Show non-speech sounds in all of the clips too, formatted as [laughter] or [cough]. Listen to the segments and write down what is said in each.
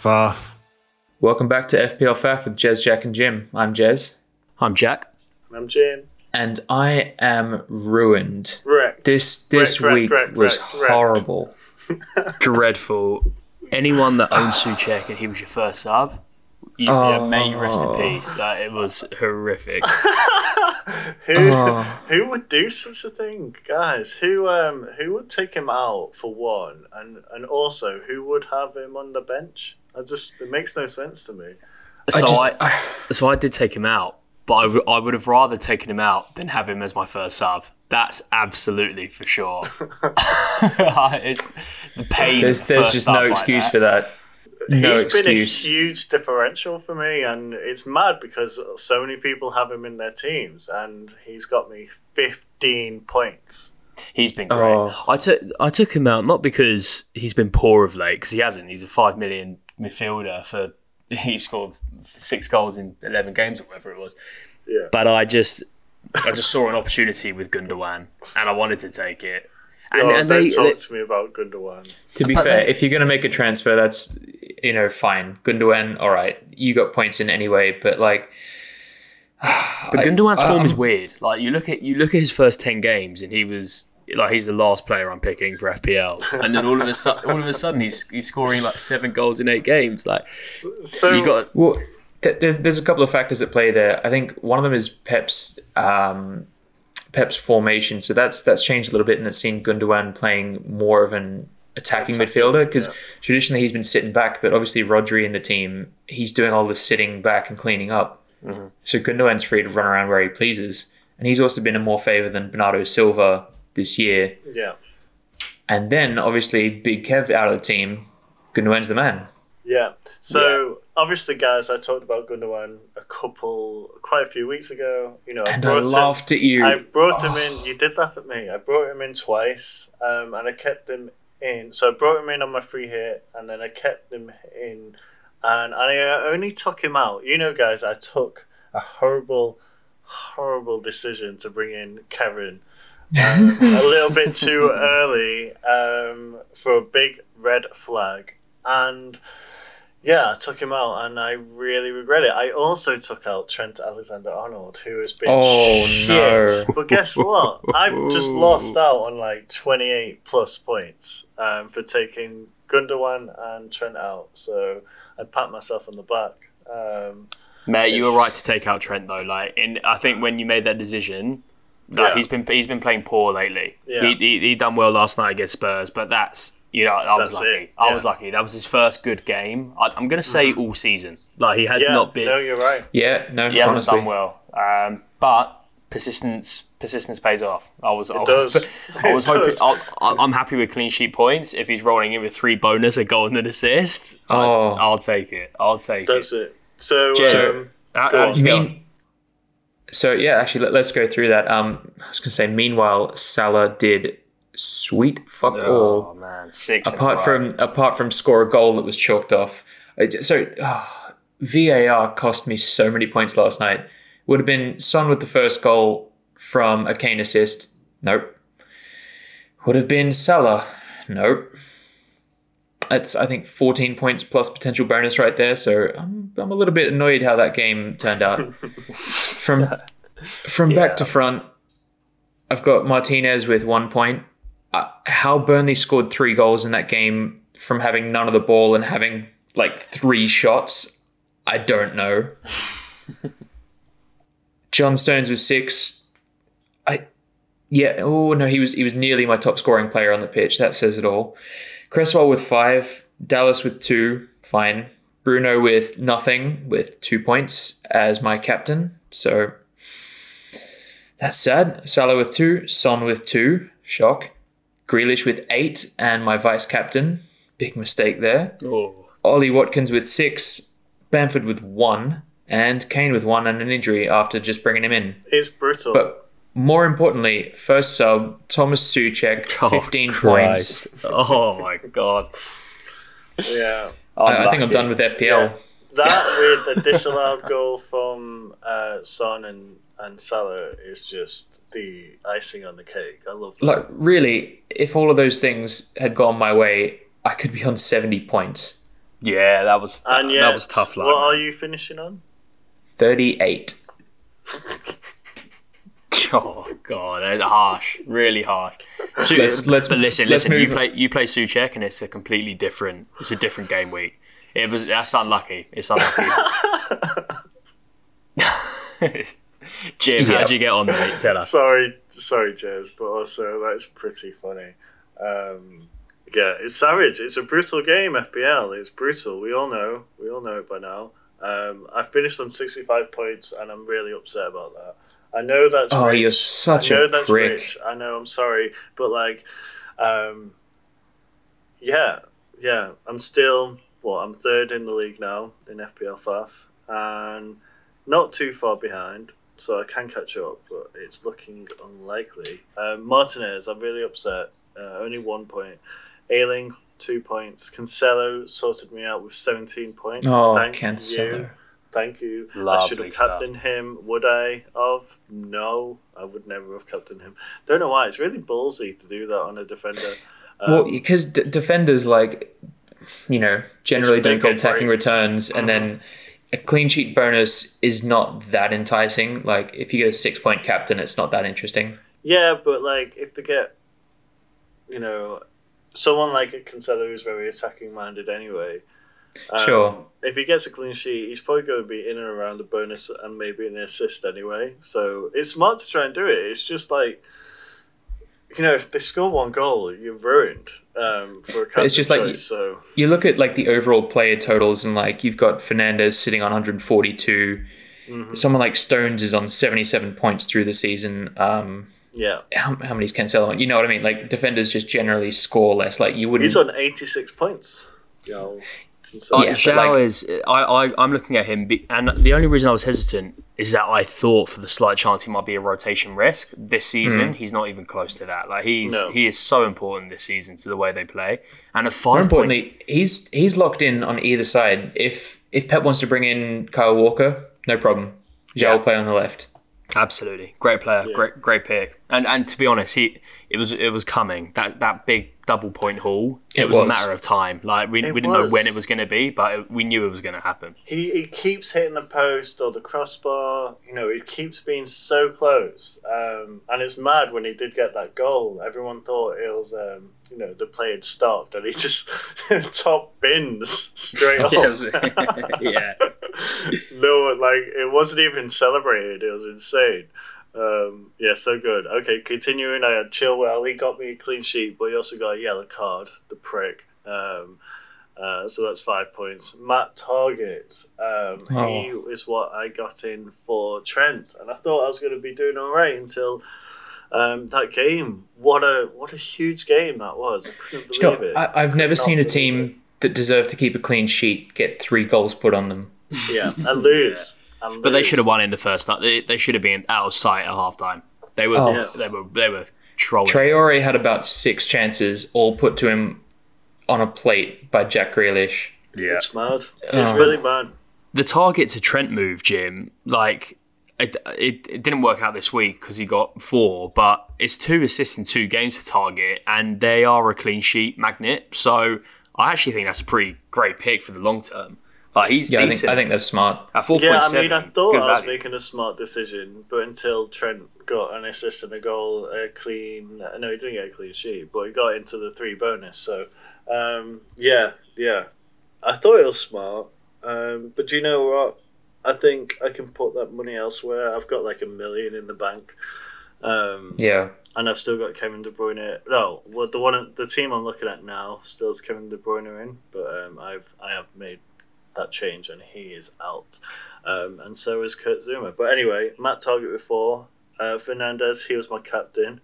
Far. Welcome back to FPL Faff with Jez, Jack, and Jim. I'm Jez, I'm Jack. I'm Jim. and I am ruined. Wrecked. This this Wrecked, week wrecked, was wrecked, wrecked. horrible. [laughs] Dreadful. Anyone that owns Soucek and he was your first sub, you, yeah, may you rest in Oh. peace. That it was horrific. [laughs] Who Oh. who would do such a thing, guys? Who um who would take him out for one, and and also who would have him on the bench? I just it makes no sense to me. So just- I, so I did take him out, but I, w- I would have rather taken him out than have him as my first sub. That's absolutely for sure. [laughs] [laughs] it's the pain. There's there's just sub no like excuse that. for that. No He's been a excuse. huge differential for me, and it's mad because so many people have him in their teams, and he's got me 15 points. He's been great. Oh. I took I took him out not because he's been poor of late, because he hasn't. He's a five million midfielder for [laughs] he scored six goals in eleven games or whatever it was. Yeah. But I just I just saw an opportunity with Gundogan, and I wanted to take it. And, oh, and don't they, talk they- to me about Gundogan. To be But fair, they- if you're going to make a transfer, that's you know fine. Gundogan, all right, you got points in anyway, but like, [sighs] but Gundogan's I- form um, is weird. Like you look at you look at his first ten games, and he was like he's the last player I'm picking for FPL, [laughs] and then all of a sudden, all of a sudden he's he's scoring like seven goals in eight games. Like So you got well, th- there's there's a couple of factors at play there. I think one of them is Pep's um, Pep's formation. So that's that's changed a little bit, and it's seen Gundogan playing more of an attacking midfielder because yeah. traditionally he's been sitting back, but obviously Rodri in the team, he's doing all the sitting back and cleaning up. So Gundogan's free to run around where he pleases, and he's also been in more favour than Bernardo Silva this year. yeah. And then obviously Big Kev out of the team, Gundogan's the man. Yeah. So obviously, guys, I talked about Gundogan a couple, quite a few weeks ago. You know, I And I brought him- laughed at you. I brought him in. You did laugh at me. I brought him in twice, um, and I kept him in. So I brought him in on my free hit, and then I kept him in, and I only took him out. You know, guys, I took a horrible, horrible decision to bring in Kevin. Um, a little bit too early um, for a big red flag, and yeah, I took him out, and I really regret it. I also took out Trent Alexander-Arnold, who has been Oh, shit. no. But guess what? I've just lost out on like twenty-eight plus points um, for taking Gundogan and Trent out. So I pat myself on the back. Um, Mate, you were right to take out Trent though. Like, in I think when you made that decision, like, Yeah. he's been he's been playing poor lately. Yeah. He, he he done well last night against Spurs, but that's you know I was lucky. it, I was lucky. That was his first good game. I, I'm gonna say all season. Like he has yeah, not been. no, you're right. yeah, no, he hasn't done well. Um, but persistence persistence pays off. I was I was does. [laughs] I was [laughs] It hoping. does. I'll, I'm happy with clean sheet points. If he's rolling in with three bonus, a goal and an assist, Oh. I, will take it. I'll take That's it. That's it. So Jay, um, How, Go how on. did you go? Mean, so yeah, actually, let, us go through that. Um, I was going to say, meanwhile, Salah did sweet fuck Oh all. man, six. Apart from apart from score a goal that was chalked off. So ah, VAR cost me so many points last night. Would have been Son with the first goal from a Kane assist. Nope. Would have been Salah. Nope. That's I think 14 points plus potential bonus right there. So I'm, I'm a little bit annoyed how that game turned out. [laughs] from from back to front, I've got Martinez with one point. Uh, how Burnley scored three goals in that game from having none of the ball and having like three shots, I don't know. [laughs] John Stones was six. I yeah, oh no, he was he was nearly my top scoring player on the pitch. That says it all. Cresswell with five, Dallas with two, fine. Bruno with nothing, with two points as my captain. So that's sad. Salah with two, Son with two, shock. Grealish with eight, and my vice captain. Big mistake there. Oh. Ollie Watkins with six, Bamford with one, and Kane with one and an injury after just bringing him in. it's brutal. But more importantly, first sub, Thomas Soucek, Oh, 15 Christ. points. Oh my god. yeah. I, I think I'm done with FPL. Yeah. [laughs] That with a disallowed [laughs] goal from uh, Son and, and Salah is just the icing on the cake. I love that. Like, really, if all of those things had gone my way, I could be on 70 points. Yeah, that was that, And yet, that was tough. Line. what are you finishing on? 38. [laughs] [laughs] Oh god, that's harsh, really harsh. Su- Let's- let's- but listen, let's listen. You move- play you play Soucek, and it's a completely different. It's a different game week. It was that's unlucky. It's unlucky. [laughs] Jim, Yeah. how'd you get on, mate? Tell us. Sorry, sorry, Jez, but also that's pretty funny. Um, yeah, it's savage. It's a brutal game. FPL. It's brutal. We all know. We all know it by now. Um, I finished on sixty-five points, and I'm really upset about that. I know that's Oh, rich. you're such I know a that's prick. rich. I know. I'm sorry, but like, um, yeah, yeah. I'm still what? I'm third in the league now in FPL FAF, and not too far behind, so I can catch up. But it's looking unlikely. Um, Martinez, I'm really upset. Uh, only one point. Ayling, two points. Cancelo sorted me out with 17 points. Oh, Thank Cancelo. you. Thank you. I should have stuff. captained him. Would I have? No, I would never have captained him. Don't know why. It's really ballsy to do that on a defender. [laughs] Um, Well, because d- defenders like, you know, generally don't get attacking break. returns, and then a clean sheet bonus is not that enticing. Like if you get a six point captain, it's not that interesting. yeah, but like if they get, you know, someone like a Cancelo who's very attacking minded anyway. Um, Sure. If he gets a clean sheet, he's probably going to be in and around a bonus and maybe an assist anyway. So it's smart to try and do it. It's just like, you know, if they score one goal, you're ruined um, for a captain it's just like- choice. so You look at like the overall player totals, and like you've got Fernandez sitting on 142. Mm-hmm. Someone like Stones is on 77 points through the season. Um, yeah. how, how many's Cancelo? on? You know what I mean? Like defenders just generally score less. Like you wouldn't. He's on 86 points. Uh, Yeah, João like- is. I, I I'm looking at him, be- and the only reason I was hesitant is that I thought for the slight chance he might be a rotation risk this season. He's not even close to that. Like he's No. he is so important this season to the way they play. And a More five point. importantly, he's he's locked in on either side. If if Pep wants to bring in Kyle Walker, no problem. João Yeah. will play on the left. Absolutely, great player, great great pick. And and to be honest, he it was it was coming that that big double point haul. It, It was, a matter of time. Like we, It we didn't know when it was going to be, but it, we knew it was going to happen. He, he keeps hitting the post or the crossbar. You know, he keeps being so close. Um, and it's mad when he did get that goal. Everyone thought it was, um, you know, the play had stopped and he [laughs] just [laughs] top bins straight [laughs] off. yeah. No, like it wasn't even celebrated. It was insane. Um, yeah, so good. Okay, continuing. I had Chilwell. He got me a clean sheet, but he also got a yellow card. The prick. Um, uh, so that's five points. Matt Targett. Um, He is what I got in for Trent, and I thought I was going to be doing all right until um, that game. What a what a huge game that was. I couldn't You know, believe it. I, I've never seen a believe team that deserved to keep a clean sheet get three goals put on them. It. Yeah, and lose. And But they should have won in the first. They, they should have been out of sight at halftime. They were Oh. they were they were trolling. Traore had about six chances, all put to him on a plate by Jack Grealish. yeah. It's mad. It's Oh. really mad. the Targett to Trent move, Jim, like it, it, it didn't work out this week because he got four, but it's two assists in two games for Targett, and they are a clean sheet magnet. So I actually think that's a pretty great pick for the long term. Like he's Yeah, I think I think that's smart. at four Yeah, point I mean, I thought I was value. making a smart decision, but until Trent got an assist and a goal, a clean. No, he didn't get a clean sheet, but he got into the three bonus. So, um, yeah, yeah, I thought it was smart. Um, but do you know what? I think I can put that money elsewhere. I've got like a million in the bank. Um, Yeah. and I've still got Kevin De Bruyne. No, well, the one, the team I'm looking at now still has Kevin De Bruyne in, but um, I've I have made that change and he is out, um, and so is Kurt Zouma. But anyway, Matt Targett with four, uh, Fernandez. He was my captain.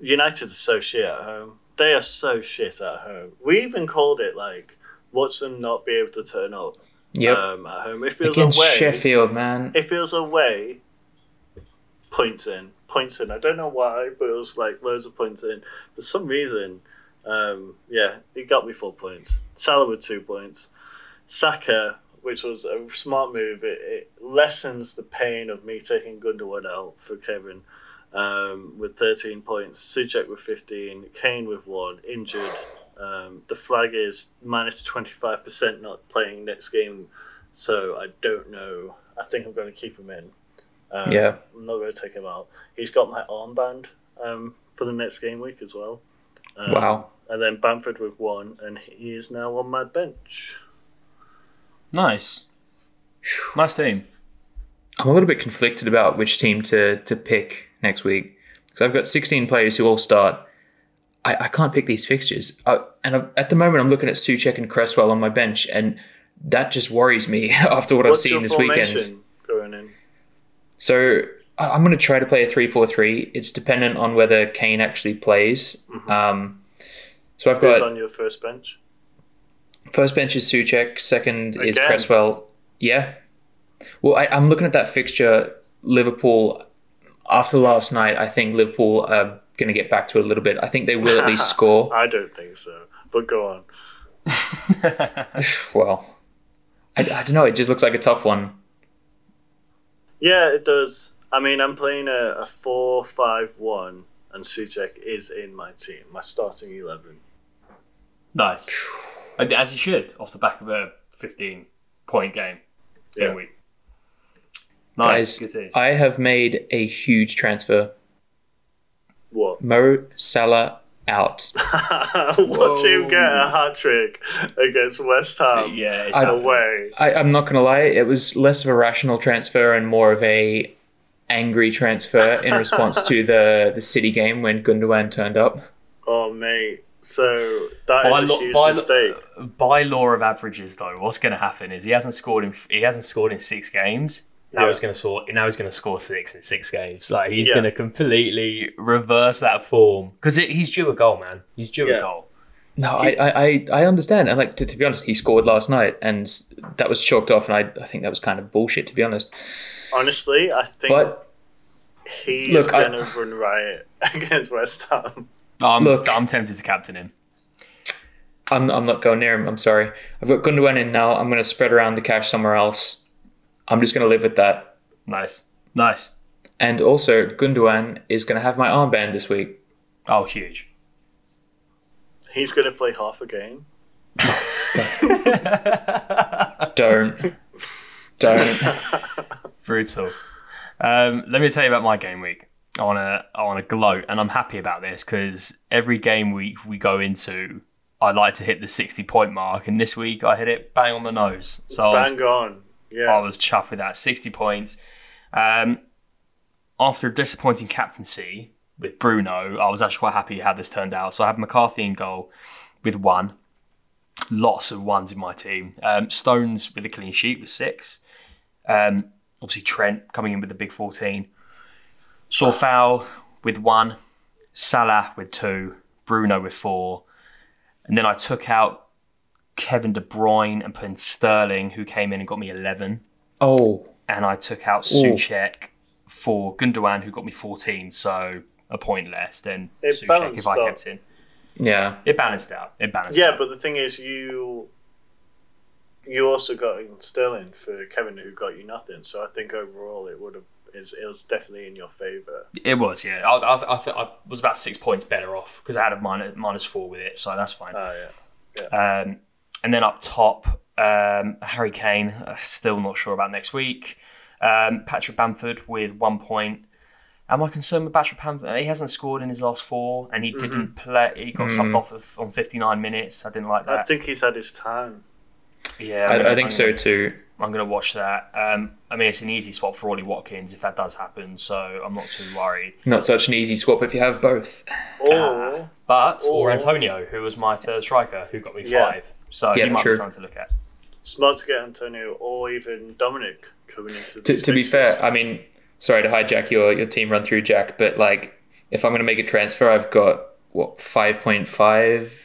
United are so shit at home. They are so shit at home. We even called it like watch them not be able to turn up Yep. um, at home. It feels Against away Sheffield, man. it feels away points in points in i don't know why but it was like loads of points in for some reason um yeah he got me four points salah with two points saka which was a smart move it, it lessens the pain of me taking Gundogan out for kevin um, with 13 points Soucek with 15 Kane with one injured Um, the flag is minus 25% not playing next game, so I don't know. I think I'm going to keep him in. Um, Yeah. I'm not going to take him out. He's got my armband um, for the next game week as well. Um, Wow. And then Bamford with one, and he is now on my bench. Nice. Nice team. I'm a little bit conflicted about which team to to pick next week. So I've got 16 players who all start. I, I can't pick these fixtures, uh, and I've, at the moment I'm looking at Soucek and Cresswell on my bench, and that just worries me [laughs] after what What's I've seen this weekend. going in? So I- I'm going to try to play a 3-4-3. It's dependent on whether Kane actually plays. Um, so I've Who's got on your first bench? First bench is Soucek. Second is Again? Cresswell. Yeah. Well, I, I'm looking at that fixture. Liverpool. After last night, I think Liverpool are going to get back to it a little bit. I think they will at least [laughs] score. I don't think so, but go on. [laughs] Well, I, I don't know. It just looks like a tough one. Yeah, it does. I mean, I'm playing a, a 4 5 1, and Soucek is in my team, my starting 11. Nice. [sighs] [laughs] And As he should, off the back of a 15 point game. Yeah. Game week. Nice. Guys, I have made a huge transfer. What? Mo Salah out. [laughs] Watch him get a hat trick against West Ham yeah, it's I- happening. away. I, I'm not going to lie. It was less of a rational transfer and more of a angry transfer in response [laughs] to the the City game when Gundogan turned up. Oh, mate. So that is By a lo- huge by lo- mistake. by law of averages, though, what's going to happen is he hasn't scored in he hasn't scored in six games. Now Yeah. he's going to score. Now he's going to score six in six games. Like he's Yeah. going to completely reverse that form because he's due a goal, man. He's due Yeah. a goal. No, I, I, I- I understand. And like to, to be honest, he scored last night, and that was chalked off. And I, I think that was kind of bullshit, to be honest. Honestly, I think But he's Look, going to run riot [laughs] against West Ham. I'm, Look. I'm tempted to captain him. I'm, I'm not going near him. I'm sorry. I've got Gundogan in now. I'm going to spread around the cash somewhere else. I'm just going to live with that. Nice, nice. And also, Gundogan is going to have my armband this week. Oh, huge. He's going to play half a game. Don't, don't. [laughs] Brutal. Um, let me tell you about my game week. I want to I want to gloat, and I'm happy about this because every game week we go into, I like to hit the 60 point mark, and this week I hit it bang on the nose. So I was, Bang on. Yeah. I was chuffed with that 60 points. Um, after a disappointing captaincy with Bruno, I was actually quite happy how this turned out. So I had McCarthy in goal with one. Lots of ones in my team. Um, Stones with a clean sheet with six. Um, obviously Trent coming in with the big 14. Coufal with one. Salah with two. Bruno with four. And then I took out Kevin De Bruyne and put in Sterling, who came in and got me 11. Oh, And I took out Ooh. Soucek for Gundogan, who got me 14, so a point less than It Soucek if I out. kept in. yeah. It balanced out. It balanced Yeah, out. but the thing is, you you also got in Sterling for Kevin, who got you nothing. So I think overall, it would have is it was definitely in your favour. It was, yeah. I, I, I, th- I was about six points better off because I had a minus, minus four with it, so that's fine. Oh yeah, Um, and then up top, um, Harry Kane. uh, Still not sure about next week. Um, Patrick Bamford with one point. Am I concerned with Patrick Bamford? He hasn't scored in his last four, and he didn't play. He got subbed off of, on 59 minutes. I didn't like that. I think he's had his time. yeah, I'm I, gonna- I think I'm so too. I'm going to watch that. Um, I mean, it's an easy swap for Ollie Watkins if that does happen, so I'm not too worried. Not such an easy swap if you have both. Or [laughs] But or Or- Antonio, who was my third striker, who got me Yeah. five. So Yeah, he might true. be something to look at. smart to get Antonio or even Dominic coming into. To, these to be fair, I mean, sorry to hijack your, your team run through, Jack, but like, if I'm going to make a transfer, I've got what 5.5,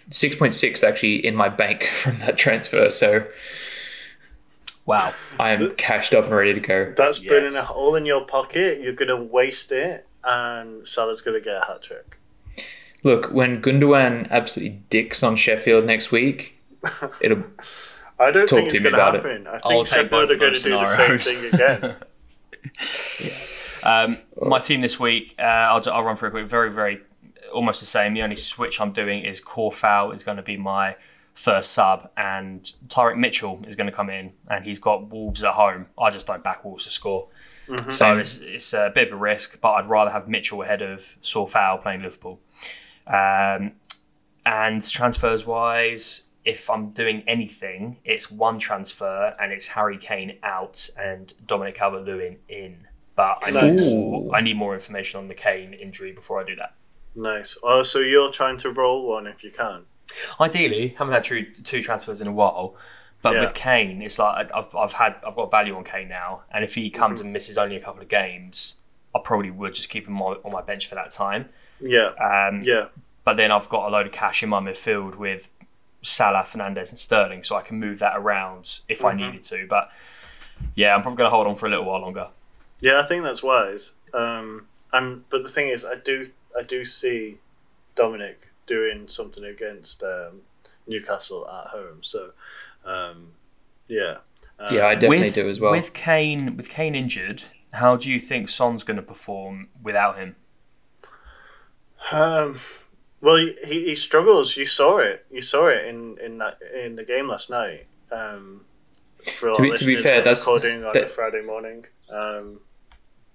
6.6 actually in my bank [laughs] from that transfer. So Wow. I am cashed up and ready to go. that's burning Yes. a hole in your pocket. You're gonna waste it, and Salah's gonna get a hat trick. Look, when Gundogan absolutely dicks on Sheffield next week, [laughs] it'll. I don't Talk think to it's going to about it. happen. I I'll take both Sheffield are of going to those do the same scenarios. thing again. [laughs] Um, my team this week, uh, I'll, I'll run through it quick. Very, very almost the same. The only switch I'm doing is Coufal is going to be my first sub, and Tyrick Mitchell is going to come in, and he's got Wolves at home. I just don't back Wolves to score. Mm-hmm. So it's, it's a bit of a risk, but I'd rather have Mitchell ahead of Coufal playing Liverpool. Um, and transfers wise, if I'm doing anything, it's one transfer and it's Harry Kane out and Dominic Calvert Lewin in. But I need, Nice. more, I need more information on the Kane injury before I do that. Nice. Oh, so you're trying to roll one if you can. Ideally, haven't had two, two transfers in a while, but Yeah. with Kane, it's like I've, I've had I've got value on Kane now, and if he comes Mm-hmm. and misses only a couple of games, I probably would just keep him on, on my bench for that time. Yeah. Um, Yeah. But then I've got a load of cash in my midfield with Salah, Fernandez, and Sterling, so I can move that around if I Mhm. needed to. But yeah, I'm probably going to hold on for a little while longer. Yeah, I think that's wise. Um, and but the thing is, I do I do see Dominic doing something against um, Newcastle at home. So um, yeah, um, Yeah, I definitely with, do as well. With Kane, with Kane injured, how do you think Son's going to perform without him? Um, well, he, he struggles. You saw it. You saw it in in that in the game last night. Um, for our To be- to be fair, that's- recording on a Friday morning. Um,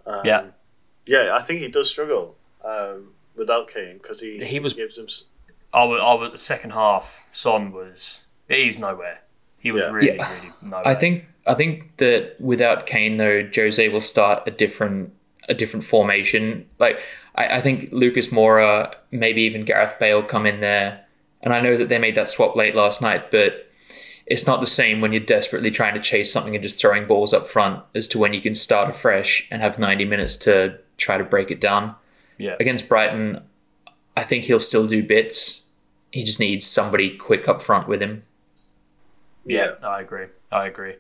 um, Yeah. yeah. I think he does struggle um, without Kane because he He was- gives him. s- I was, I was the second half. Son was he's nowhere. He was Yeah. really, Yeah. really nowhere. I think I think that without Kane though, Jose will start a different a different formation. Like I, I think Lucas Moura, maybe even Gareth Bale come in there. And I know that they made that swap late last night, but it's not the same when you're desperately trying to chase something and just throwing balls up front as to when you can start afresh and have 90 minutes to try to break it down. Yeah. Against Brighton, I think he'll still do bits. He just needs somebody quick up front with him. Yeah, I agree. I agree.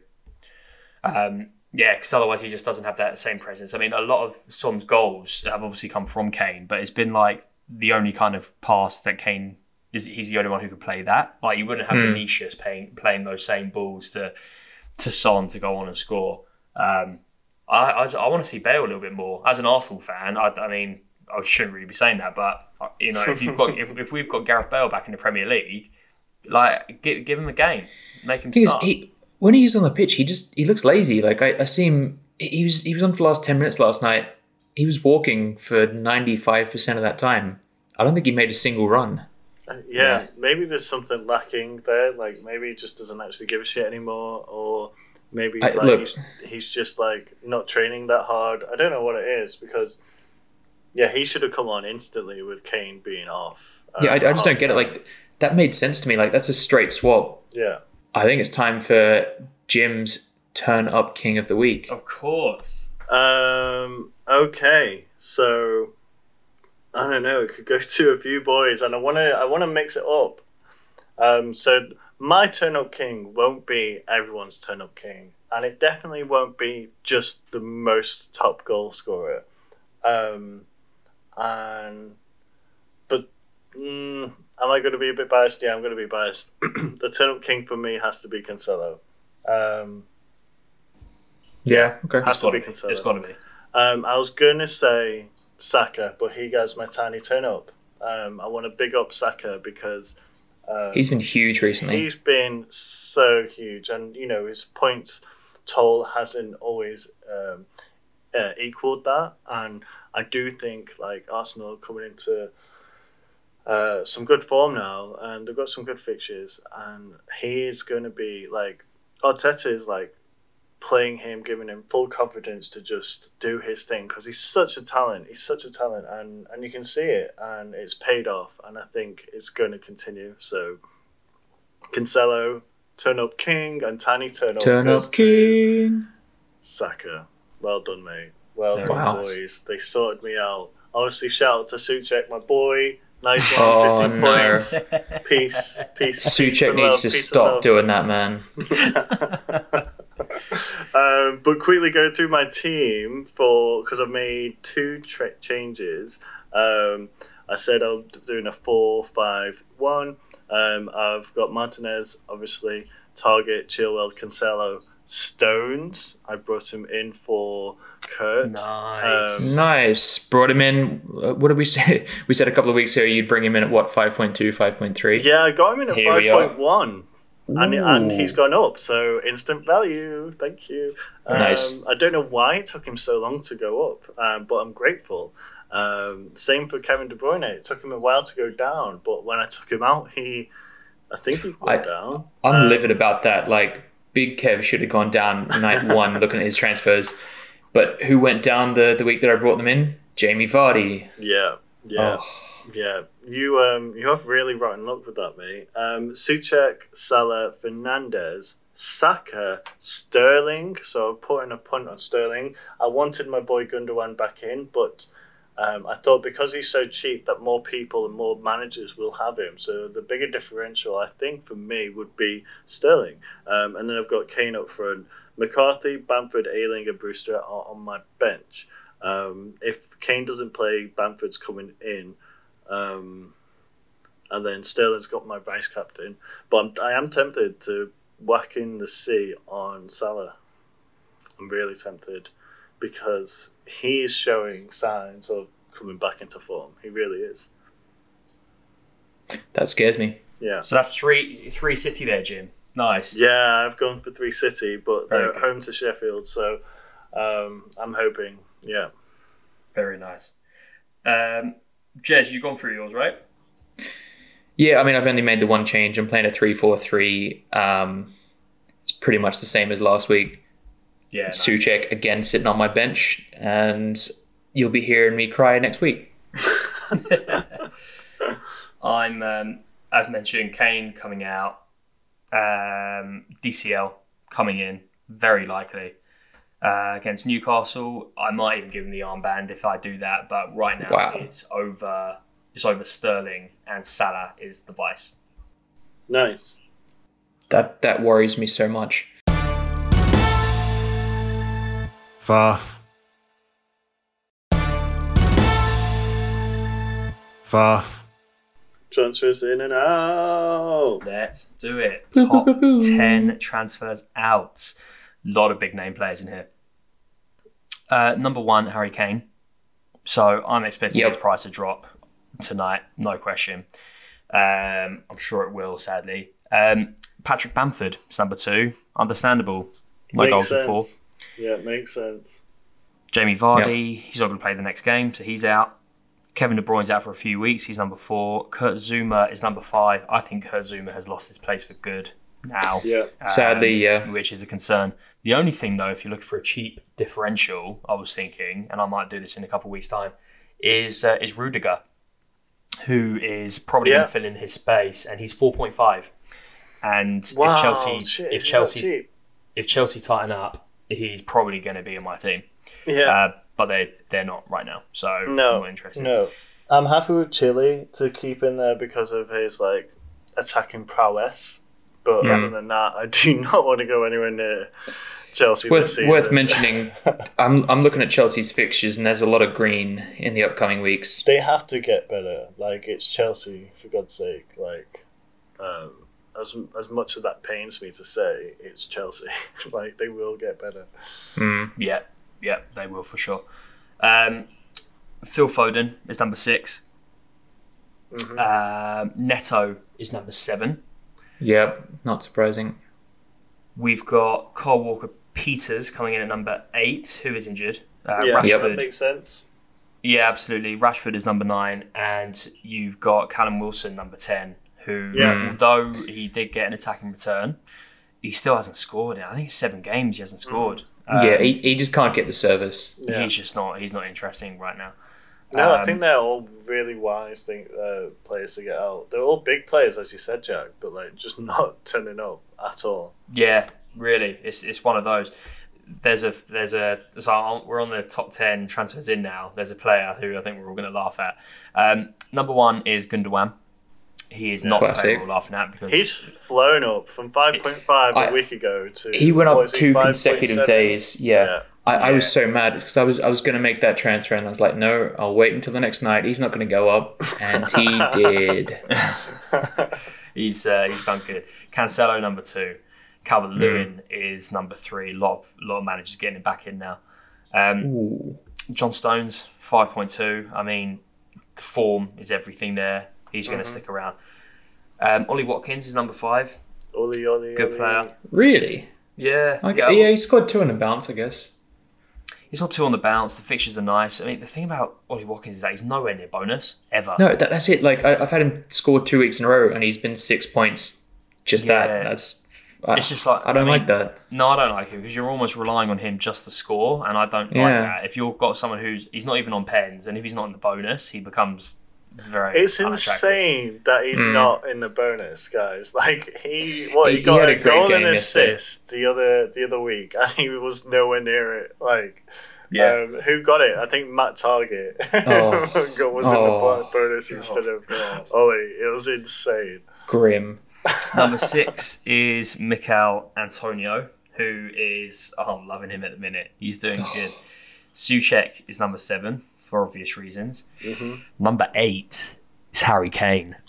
Um, yeah, because otherwise he just doesn't have that same presence. I mean, a lot of Son's goals have obviously come from Kane, but it's been like the only kind of pass that Kane is. He's the only one who could play that. Like you wouldn't have Hmm. Vinicius playing playing those same balls to to Son to go on and score. Um, I, I, I want to see Bale a little bit more. As an Arsenal fan, I, I mean, I shouldn't really be saying that, but uh, you know, if you've got if, if we've got Gareth Bale back in the Premier League, like give, give him a game, make him thing is, start. he when he's on the pitch, he just he looks lazy. Like I, I see him. He was he was on for the last ten minutes last night. He was walking for ninety five percent of that time. I don't think he made a single run. Uh, yeah, Yeah. maybe there's something lacking there. Like maybe he just doesn't actually give a shit anymore, or maybe he's I- like look- he's, he's just like not training that hard. I don't know what it is because yeah, he should have come on instantly with Kane being off. uh, yeah, I, I just don't get it. Like that made sense to me. Like that's a straight swap. yeah, I think it's time for Jim's turn up king of the week. Of course. Um. Okay. So, I don't know. It could go to a few boys, and I wanna. I wanna mix it up. Um. So my turn up king won't be everyone's turn up king, and it definitely won't be just the most top goal scorer. Um. And, but, mm, am I going to be a bit biased? Yeah, I'm going to be biased. [clears throat] the turn up king for me has to be Cancelo. Um. Yeah. Okay. Has It's to got be to be. Cancelo. It's got to be. Um, I was going to say Saka, but he goes my tiny turn up. Um, I want to big up Saka because um, He's been huge recently. he's been so huge, and you know his points toll hasn't always um, uh, equaled that. And I do think like Arsenal coming into uh, some good form now, and they've got some good fixtures, and he is going to be like Arteta is like playing him, giving him full confidence to just do his thing because he's such a talent. He's such a talent, and and you can see it, and it's paid off, and I think it's going to continue. So, Cancelo, turn up king, and Tani turn up Turn up king. Saka. Well done, mate. Well done, nice. boys. They sorted me out. Obviously, shout out to Soucek, my boy. Nice one, Oh, 15 no. points. Peace, [laughs] peace. peace Soucek needs love, to stop doing that, man. [laughs] um, but quickly go through my team for because I've made two tra- changes. Um, I said I'm doing a four-five-one. Um, I've got Martinez, obviously, Targett, Chilwell, Cancelo, Stones. I brought him in for Kurt. Nice. Um, Nice. Brought him in. uh, What did we say? [laughs] We said a couple of weeks ago you'd bring him in at what, 5.2, 5.3? Yeah, I got him in at Here five we are. point one, and and he's gone up. So instant value. Thank you. Um, Nice. I don't know why it took him so long to go up, um, but I'm grateful. Um, same for Kevin De Bruyne. It took him a while to go down, but when I took him out, he, I think he went I- down. I'm Um, livid about that. Like, Big Kev should have gone down night one [laughs] looking at his transfers. But who went down the, the week that I brought them in? Jamie Vardy. Yeah, yeah. Oh, Yeah, you um you have really rotten luck with that, mate. Um, Soucek, Salah, Fernandez, Saka, Sterling. So I've put in a punt on Sterling. I wanted my boy Gundogan back in, but um, I thought because he's so cheap that more people and more managers will have him. So the bigger differential, I think, for me would be Sterling. Um, and then I've got Kane up front. McCarthy, Bamford, Ayling, and Brewster are on my bench. Um, if Kane doesn't play, Bamford's coming in. Um, and then Sterling's got my vice captain. But I'm, I am tempted to whack in the C on Salah. I'm really tempted because he is showing signs of coming back into form. He really is. that scares me. Yeah. So that's three three City there, Jim. Nice. Yeah, I've gone for three City, but Very they're good. home to Sheffield, so um, I'm hoping. Yeah. Very nice. Um, Jez, you've gone through yours, right? Yeah, I mean, I've only made the one change. I'm playing a 3 4 3. Um, it's pretty much the same as last week. Yeah. nice. Soucek again sitting on my bench, and you'll be hearing me cry next week. [laughs] I'm, um, as mentioned, Kane coming out, um, DCL coming in, very likely. Uh, against Newcastle, I might even give him the armband if I do that, but right now Wow. it's over. It's over Sterling and Salah is the vice. Nice. That that worries me so much. Far. Far. Transfers in and out. Let's do it. Boo, boo, Top boo, boo. 10 transfers out. A lot of big name players in here. Uh, number one, Harry Kane. So I'm expecting Yep. his price to drop tonight, no question. Um, I'm sure it will, sadly. Um, Patrick Bamford is number two. Understandable. No Makes goals sense. before. Yeah, it makes sense. Jamie Vardy, he's not going to play the next game, so he's out. Kevin De Bruyne's out for a few weeks. He's number four. Kurt Zouma is number five. I think Kurt Zouma has lost his place for good now. Yeah. um, Sadly, yeah. Which is a concern. The only thing, though, if you're looking for a cheap differential, I was thinking, and I might do this in a couple of weeks' time, is uh, is Rudiger, who is probably Yeah. going to fill in his space, and he's 4.5. And Wow. if Chelsea, shit, if Chelsea, if Chelsea tighten up, he's probably going to be in my team. Yeah. Uh, but they they're not right now, so I'm no. not interested. No. I'm happy with Chile to keep in there because of his like attacking prowess. But Yeah. other than that, I do [laughs] not want to go anywhere near Chelsea this Worth, season. worth mentioning, [laughs] I'm, I'm looking at Chelsea's fixtures, and there's a lot of green in the upcoming weeks. they have to get better. Like it's Chelsea, for God's sake. Like, um, as as much as that pains me to say, it's Chelsea. [laughs] like they will get better. Mm. Yeah, yeah, they will for sure. Um, Phil Foden is number 6 Um, Neto is number seven. Yep, not surprising. We've got Kyle Walker Peters coming in at number eight, who is injured. Uh, yeah, Rashford. that makes sense. Yeah, absolutely. Rashford is number nine, and you've got Callum Wilson number ten, who, Yeah. although he did get an attacking return, he still hasn't scored. I think it's seven games he hasn't scored. Um, yeah, he, he just can't get the service. Yeah. he's just not. He's not interesting right now. No, I Um, think they're all really wise thing, uh, players to get out. They're all big players, as you said, Jack, but like just [laughs] not turning up at all. Yeah, really, it's it's one of those. There's a there's a so we're on the top ten transfers in now. There's a player who I think we're all going to laugh at. Um, number one is Gundogan. He is not Classic. player we're laughing at because He's flown up from five point five I- a week ago to He went up is he, two 5.7? consecutive days. Yeah. Yeah. I, I was so mad because I was I was going to make that transfer and I was like, no, I'll wait until the next night. He's not going to go up, and he [laughs] did. [laughs] he's uh, he's done good. Cancelo number two. Calvert Lewin is number three. A lot of, lot of managers getting him back in now. Um, Ooh. John Stones, 5.2. I mean, the form is everything there. He's going to stick around. Um, Ollie Watkins is number five. Ollie, Oli, Good Oli. player. Really? Yeah. Okay. yeah. Yeah, he scored two on the bounce, I guess. He's not too on the bounce. The fixtures are nice. I mean, the thing about Ollie Watkins is that he's nowhere near bonus ever. No, that, that's it. Like I, I've had him score two weeks in a row, and he's been six points. Just Yeah. that. That's. I, It's just like I don't I mean, like that. No, I don't like him because you're almost relying on him just to score, and I don't like that. If you've got someone who's he's not even on pens, and if he's not in the bonus, he becomes very. It's insane that he's Mm. not in the bonus, guys. [laughs] Like he, what he, He- he got had a, a goal and game yesterday. assist the other the other week, and he was nowhere near it. Like, Yeah. um, who got it? I think Matt Targett [laughs] Oh. got- was in the Oh. bonus instead of Ollie. It was insane. Grim. [laughs] Number six is Michail Antonio, who is oh, I'm loving him at the minute. He's doing good. Soucek is number seven for obvious reasons. Mhm. Number eight is Harry Kane. [laughs]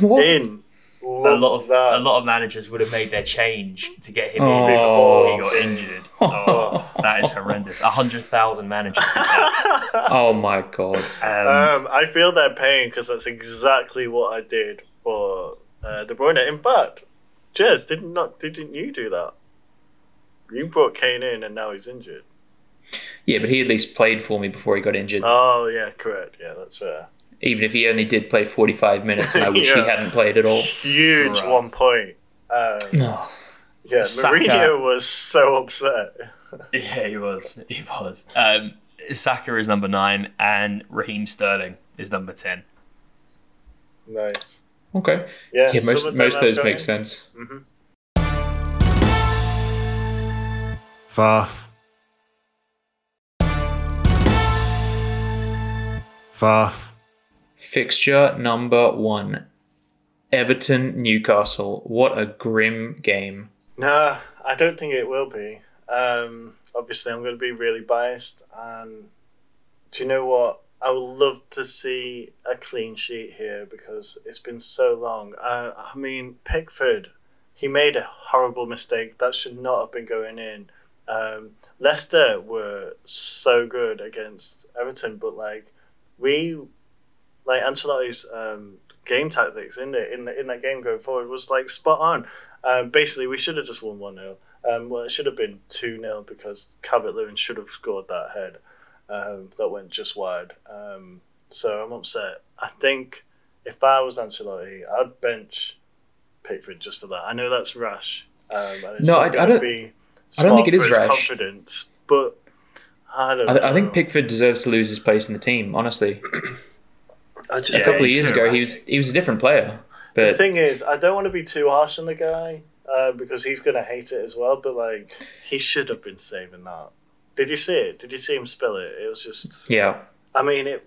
What? In A lot of that. a lot of managers would have made their change to get him Oh. in before he got [laughs] Oh. injured. Oh, that is horrendous. A hundred thousand managers. [laughs] Oh my god. Um, Um, I feel their pain because that's exactly what I did for uh, De Bruyne. In fact, Jez, didn't not didn't you do that? You brought Kane in, and now he's injured. Yeah, but he at least played for me before he got injured. Oh yeah, correct. Yeah, that's fair. Even if he only did play 45 minutes, and I [laughs] wish he hadn't played at all. Huge Right. one point. Um, No. yeah, Saka. Mourinho was so upset. [laughs] yeah, he was. He was. Um, Saka is number nine, and Raheem Sterling is number ten. Nice. Okay. Yeah, Yeah, most of most of those gone make in. sense. Far. Far. Fixture number one. Everton Newcastle. What a grim game. No, I don't think it will be. Um, obviously, I'm going to be really biased. And do you know what? I would love to see a clean sheet here because it's been so long. Uh, I mean, Pickford, he made a horrible mistake that should not have been going in. Um, Leicester were so good against Everton, but like we, like Ancelotti's um, game tactics in it in the, in that game going forward was like spot on. Um, basically, we should have just won 1 0. Um, well, it should have been 2 0 because Calvert Lewin should have scored that head um, that went just wide. Um, so I'm upset. I think if I was Ancelotti, I'd bench Pickford just for that. I know that's rash. Um, No, I- I don't- I don't think it is rash. Confidence, but I don't. I, I think Pickford deserves to lose his place in the team. Honestly, [clears throat] I a just couple of years so ago, he was he was a different player. But The thing is, I don't want to be too harsh on the guy uh, because he's going to hate it as well. But like, he should have been saving that. Did you see it? Did you see him spill it? It was just. yeah, I mean, it.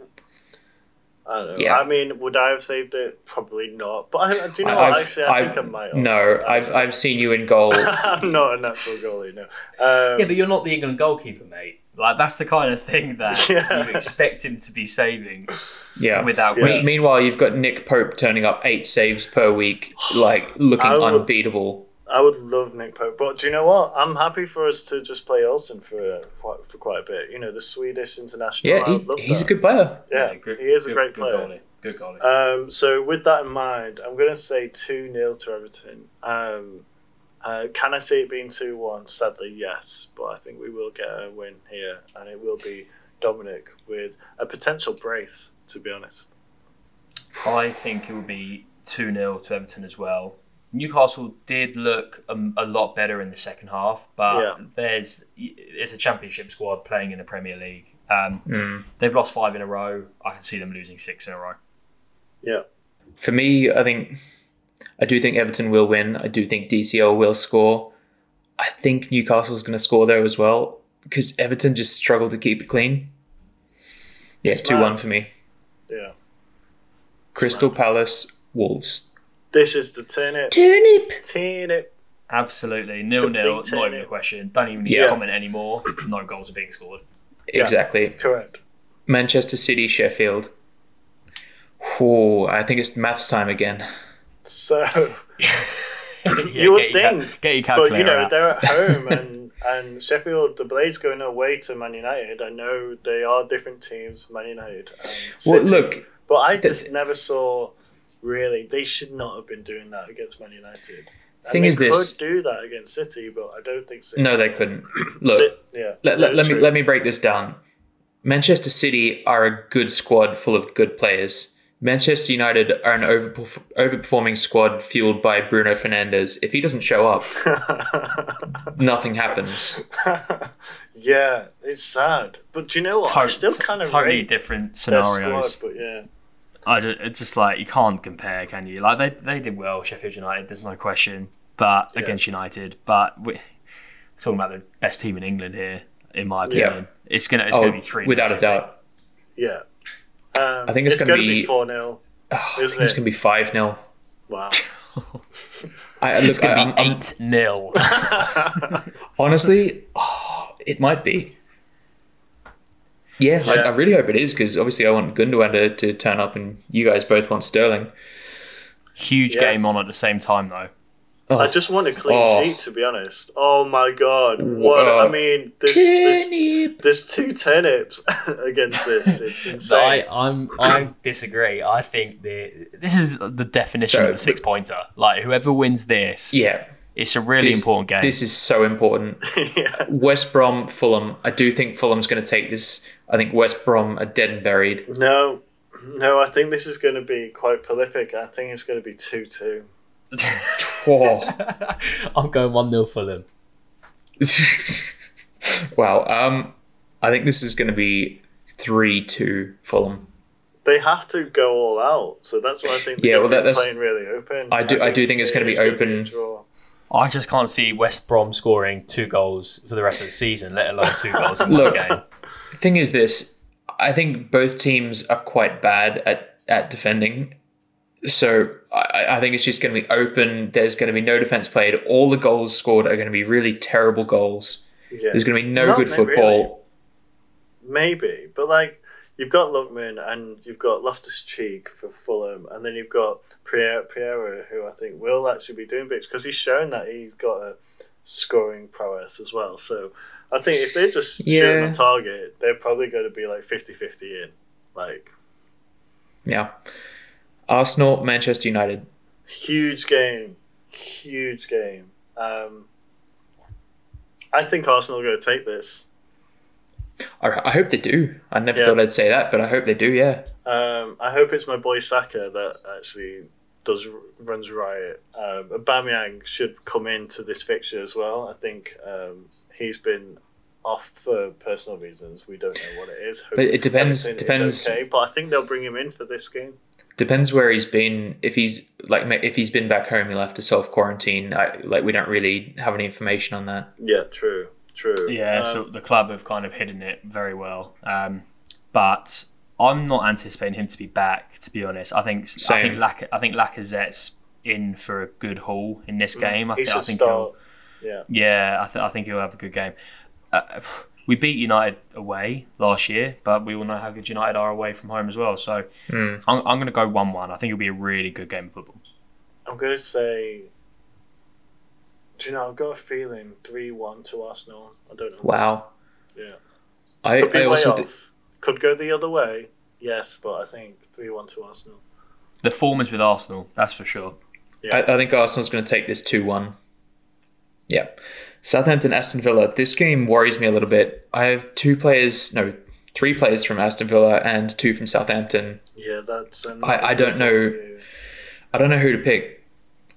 I don't know. Yeah. I mean, would I have saved it? Probably not. But I, do you know I- what? I've- Actually, I think I might. have. no, I've I've seen you in goal. [laughs] I'm not a natural goalie. No. Um, Yeah, but you're not the England goalkeeper, mate. Like that's the kind of thing that [laughs] Yeah. you expect him to be saving Yeah. without. Yeah. Me- meanwhile, you've got Nick Pope turning up eight saves per week, like looking I would- unbeatable. I would love Nick Pope, but do you know what? I'm happy for us to just play Olsen for uh, quite for quite a bit. You know, the Swedish international. Yeah, he, love he's that. a good player. Yeah, good- he is a good- great good player. goalie. Good goalie. Um, so with that in mind, I'm going to say 2 0 to Everton. Um, uh, can I see it being 2 1? Sadly, yes. But I think we will get a win here, and it will be Dominic with a potential brace, to be honest. I think it will be 2 0 to Everton as well. Newcastle did look um, a lot better in the second half, but Yeah. there's it's a championship squad playing in the Premier League. Um, Mm. They've lost five in a row. I can see them losing six in a row. Yeah. For me, I think I do think Everton will win. I do think DCL will score. I think Newcastle's going to score there as well because Everton just struggled to keep it clean. Yeah, Smart. two one for me. Yeah. Crystal Palace Wolves. This is the turn it. Turnip. Turn it. Absolutely. Nil nil. Complete Not even a question. Don't even need Yeah. to comment anymore. [clears throat] No goals are being scored. Exactly. Correct. Manchester City Sheffield. Oh, I think it's maths time again. So, [laughs] [laughs] Yeah, you would get your think, get your but you know, out. they're at home and [laughs] And Sheffield, the Blades going away to Man United. I know they are different teams, Man United. And Well, look, but I just never saw. Really, they should not have been doing that against Man United. And Thing they is this- could do that against City, but I don't think City. no, they couldn't. [clears throat] Look, Sit- yeah. let, let, let me let me break this down. Manchester City are a good squad full of good players. Manchester United are an overperf- overperforming squad fueled by Bruno Fernandes. If he doesn't show up, [laughs] nothing happens. [laughs] yeah, it's sad. But do you know what? I still kind of totally different scenarios. squad, but yeah. I just, it's just like you can't compare, can you? Like they, they did well, Sheffield United. There's no question, but Yeah. against United, but we talking about the best team in England here, in my opinion. It's gonna it's Oh, gonna be three. without a doubt. Yeah. Um, I think it's gonna gonna be- be 4 0. Oh, Isn't it's it? going to be 5 0. Wow. [laughs] I, look, It's gonna be I'm- eight 0 [laughs] honestly, oh, it might be. Yeah, I, I really hope it is because obviously I want Gundogan to, to turn up and you guys both want Sterling. Huge Yeah. game on at the same time though. Oh, I just want a clean Oh. sheet, to be honest. Oh my god. What? Uh, I mean, there's, there's, there's two turnips [laughs] against this. It's [laughs] insane. I, I'm I disagree. I think the this is the definition So- of a six pointer. Like whoever wins this, Yeah, it's a really this- important game. This is so important. [laughs] yeah. West Brom, Fulham. I do think Fulham's going to take this. I think West Brom are dead and buried. No, no, I think this is going to be quite prolific. I think it's going to be 2 2. [laughs] I'm going one 0 Fulham. [laughs] wow. Um, I think this is going to be three two Fulham. They have to go all out, so that's why I think Yeah, they're well, that- that's- playing really open. I do- I do think it's gonna be open. I just can't see West Brom scoring two goals for the rest of the season, let alone two goals in one Look, game. thing is this i think both teams are quite bad at at defending so i, I think it's just going to be open there's going to be no defense played all the goals scored are going to be really terrible goals Yeah. there's going to be no Not good really. football Maybe, but like you've got Lookman and you've got Loftus Cheek for Fulham, and then you've got Pierre Piero, who I think will actually be doing bits because he's shown that he's got a scoring prowess as well. So I think if they're just shooting Yeah. on target, they're probably going to be like 50-50 in. Like yeah arsenal manchester united huge game, huge game. Um, I think Arsenal are going to take this. I, I hope they do i never Yeah. thought i'd say that but i hope they do yeah Um, I hope it's my boy Saka that actually does runs riot. Um, Aubameyang should come into this fixture as well. I think um, he's been off for personal reasons. We don't know what it is. Hope But it depends- depends- Okay, but I think they'll bring him in for this game. Depends where he's been if he's like if he's been back home he'll have to self quarantine like we don't really have any information on that Yeah, true, true. Yeah, Um, so the club have kind of hidden it very well. Um, but I'm not anticipating him to be back. To be honest, I think I think Lac- I think Lacazette's in for a good haul in this game. I, Mm, he thi- I should think start. he'll, Yeah, yeah, I, th- I think he'll have a good game. Uh, we beat United away last year, but we all know how good United are away from home as well. So Hmm. I'm, I'm going to go one-one. I think it'll be a really good game of football. I'm going to say. Do you know? I've got a feeling three-one to Arsenal. I don't know. wow Yeah. I, Could be I way also off. th- Could go the other way. Yes, but I think three-one to Arsenal. The form is with Arsenal, that's for sure. Yeah. I, I think Arsenal's going to take this 2 1. Yeah. Southampton, Aston Villa. This game worries me a little bit. I have two players, no, three players from Aston Villa and two from Southampton. Yeah, that's. Um, I- I don't know. I don't know who to pick.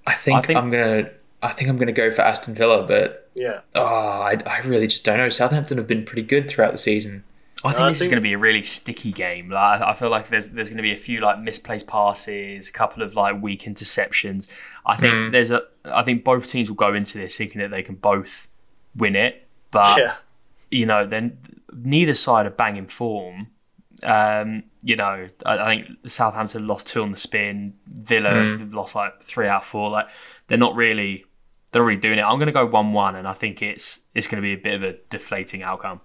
I think, I think- I'm going to. I think I'm going to go for Aston Villa, but Yeah, oh, I, I really just don't know. Southampton have been pretty good throughout the season. I think I this is going to be a really sticky game. Like I feel like there's there's going to be a few like misplaced passes, a couple of like weak interceptions. I think Hmm. there's a. I think both teams will go into this thinking that they can both win it, but yeah, you know then neither side are banging form. Um, you know, I, I think Southampton lost two on the spin. Villa Hmm. lost like three out of four. Like they're not really they're really doing it. I'm going to go one one, and I think it's it's going to be a bit of a deflating outcome.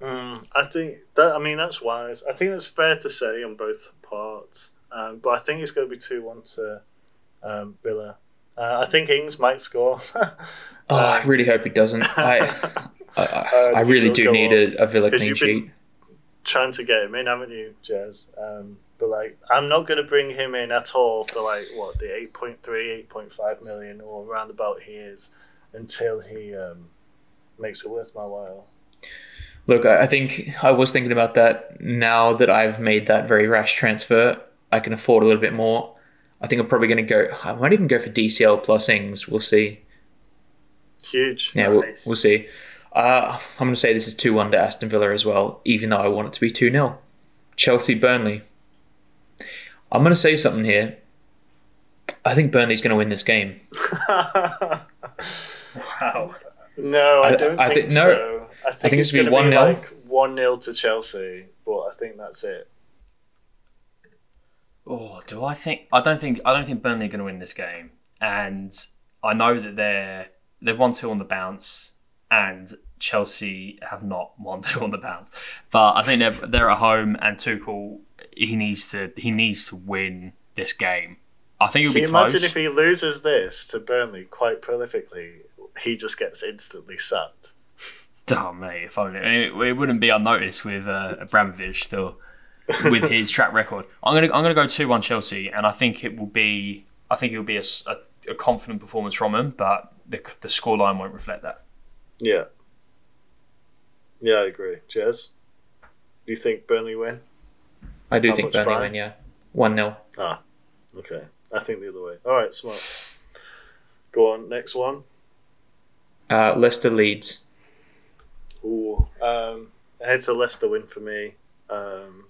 Mm, I think that. I mean, that's wise. I think that's fair to say on both parts. Um, but I think it's going to be two-one to um, Villa. Uh, I think Ings might score. [laughs] Oh, I really hope he doesn't. [laughs] I, I, I, I really do need a, a Villa clean you've been- sheet. Trying to get him in, haven't you, Jez? Um, but like, I'm not going to bring him in at all for like what the 8.3, 8.5 million or around about he is until he um, makes it worth my while. Look, I I think I was thinking about that. Now that I've made that very rash transfer, I can afford a little bit more. I think I'm probably going to go. I might even go for DCL plus Ings. We'll see. Huge. Yeah, we'll, we'll see. Uh, I'm going to say this is 2 1 to Aston Villa as well, even though I want it to be 2 0. Chelsea Burnley. I'm going to say something here. I think Burnley's going to win this game. [laughs] Wow. no, I I- don't I think thi- no, so. I think, think it's it's gonna be to be 1-0. like 1 0 to Chelsea, but I think that's it. Oh, do I think? I don't think. I don't think Burnley are going to win this game, and I know that they're they've won two on the bounce, and Chelsea have not [laughs] won two on the bounce. But I think they're they're at home, and Tuchel he needs to he needs to win this game. I think it'll Can be you close. imagine if he loses this to Burnley quite prolifically? He just gets instantly sacked. Oh mate, if only it, it wouldn't be unnoticed with uh, Abramovich still with his [laughs] track record. I'm gonna I'm gonna go two one Chelsea, and I think it will be I think it will be a, s- a- a confident performance from him, but the the scoreline won't reflect that. Yeah. Yeah, I agree. Jez, do you think Burnley win? I do How think Burnley by? win, yeah. 1 0. Ah, okay. I think the other way. All right, smart. Go on, next one. Uh, Leicester Leeds. Ooh, um, it's a Leicester win for me. Um,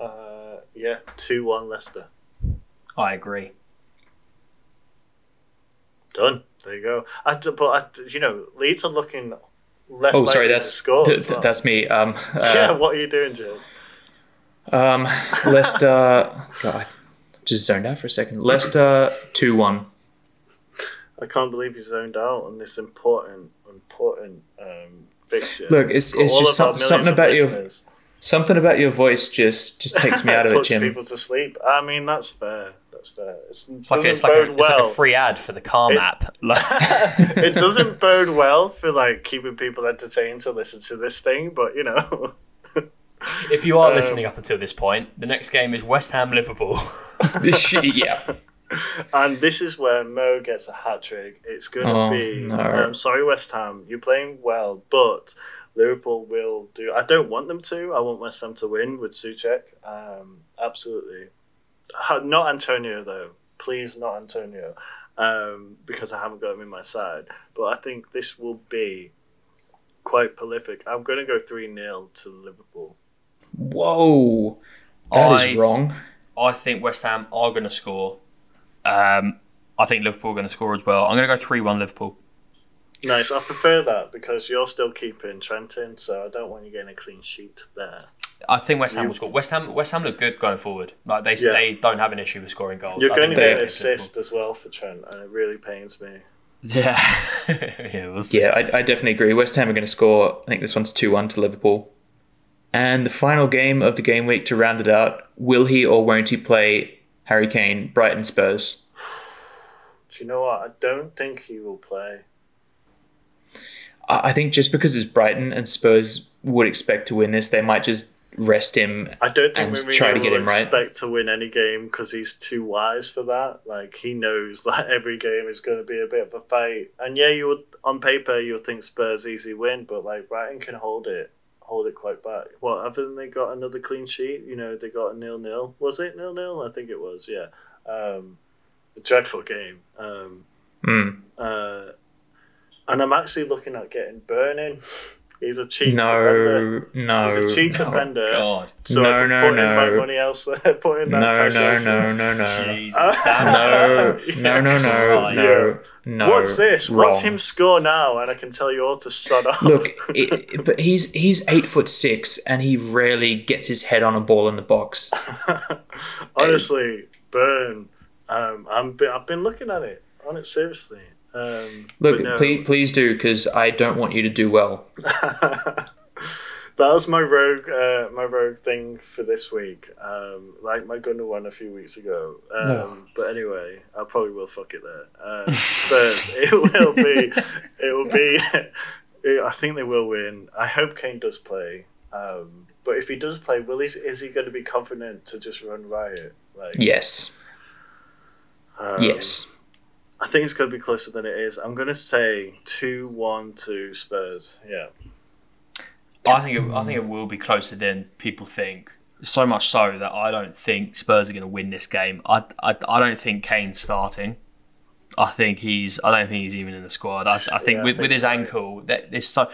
uh, yeah, two one Leicester. I agree. Done. There you go. I d- but I d you know, Leeds are looking less. Oh, sorry, likely to that's score. th- th- well. that's me. Um, [laughs] yeah. uh, What are you doing, Jez? um, Leicester. [laughs] God, just zoned out for a second. Leicester 2 1. I can't believe you zoned out on this important, important um, fixture. Look, it's, it's just some, something about your something about your voice just just takes me out of it, [laughs] Puts Jim. people to sleep. I mean, that's fair. That's fair. It's, It's like, doesn't it's, like a, bode it's like a free ad for the Calm It- app. [laughs] It doesn't bode well for like keeping people entertained to listen to this thing, but you know, if you are Um, listening up until this point, the next game is West Ham Liverpool. [laughs] This shit, yeah. And this is where Mo gets a hat trick. It's going to Oh, be. no. I'm sorry, West Ham, you're playing well, but Liverpool will do. I don't want them to. I want West Ham to win with Soucek. Um, absolutely, not Antonio though. Please, not Antonio, um, because I haven't got him in my side. But I think this will be quite prolific. I'm going to go three 0 to Liverpool. Whoa, that is I- wrong. I think West Ham are going to score. Um, I think Liverpool are going to score as well. I'm going to go three one Liverpool. Nice. I prefer that because you're still keeping Trenton, so I don't want you getting a clean sheet there. I think West Ham will score. West Ham, West Ham look good going forward. Like they, Yeah. they don't have an issue with scoring goals. You're I going to think get they- an assist as well for Trent, and it really pains me. [laughs] Yeah, yeah, we'll see. Yeah, I, I definitely agree. West Ham are going to score. I think this one's 2 1 to Liverpool. And the final game of the game week to round it out will he or won't he play Harry Kane, Brighton Spurs? Do you know what? I don't think he will play. I think just because it's Brighton and Spurs would expect to win this, they might just rest him. I don't think And Mourinho try to get him right. expect to win any game because he's too wise for that. Like he knows [laughs] that every game is going to be a bit of a fight. And yeah, you would on paper you would think Spurs easy win, but like Brighton can hold it, hold it quite back. Well, haven't they got another clean sheet? You know, they got a nil nil. Was it nil nil? I think it was. Yeah. Um, a dreadful game. Um, Hmm. uh, and I'm actually looking at getting Burning. [laughs] He's a cheap defender. No, no. He's a cheap Oh, defender. God. So No, I can no, put in my money elsewhere. Put in that No, cash [laughs] [laughs] no, no, no, no. Jeez. [laughs] No, no, no, no, no, no. What's this? Wrong. Watch him score now, and I can tell you all to shut up. Look, it, but he's he's eight foot six, and he rarely gets his head on a ball in the box. honestly, burn. Um, I'm. I've been looking at it on it seriously. Um, Look, no. please, please do, because I don't want you to do well. [laughs] that was my rogue, uh, my rogue thing for this week. Um, like my Gunner won a few weeks ago. Um, No. But anyway, I probably will fuck it there. Um, Spurs. [laughs] it will be. It will be. [laughs] it- I think they will win. I hope Kane does play. Um, but if he does play, will he? Is he going to be confident to just run riot? Like Yes. um, yes. I think it's going to be closer than it is. I'm going to say two one to Spurs. Yeah. I think it, I think it will be closer than people think. So much so that I don't think Spurs are going to win this game. I, I, I don't think Kane's starting. I think he's. I don't think he's even in the squad. I, I think Yeah, I with, think with his right. ankle, that there's so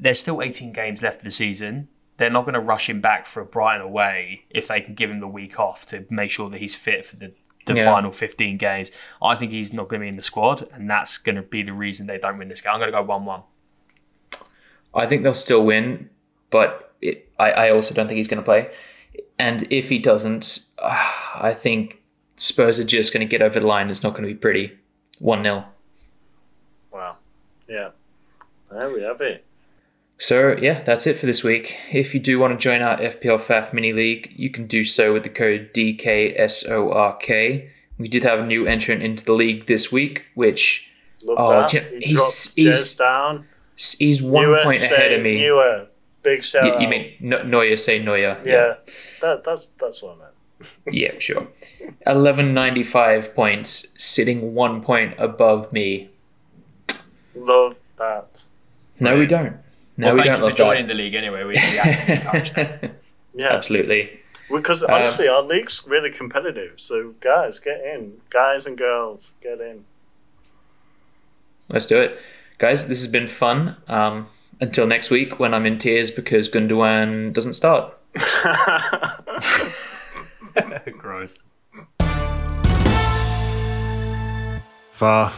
there's still 18 games left of the season. They're not going to rush him back for a Brighton away if they can give him the week off to make sure that he's fit for the, the Yeah. final 15 games. I think he's not going to be in the squad, and that's going to be the reason they don't win this game. I'm going to go 1 1. I think they'll still win, but it, I, I also don't think he's going to play. And if he doesn't, uh, [sighs] I think Spurs are just going to get over the line. It's not going to be pretty. 1 0. Wow. Yeah. There we have it. So, yeah, that's it for this week. If you do want to join our FPL FAF mini league, you can do so with the code DKSORK. We did have a new entrant into the league this week, which Love Oh, that. He he's- he's- down. he's one point ahead of me. Neuer. Big shout You, out. you mean no- Neuer say Neuer? Yeah. That, that's that's what I meant. [laughs] Yeah, sure. 1195 points, sitting one point above me. Love that. No, we don't. No, well, we thank don't you for love joining the league anyway. We, we actively [laughs] encourage that. that. Yeah. Absolutely. Because Um, honestly, our league's really competitive. So guys, get in. Guys and girls, get in. Let's do it. Guys, this has been fun. Um, until next week when I'm in tears because Gundogan doesn't start. [laughs] [laughs] Gross. Far.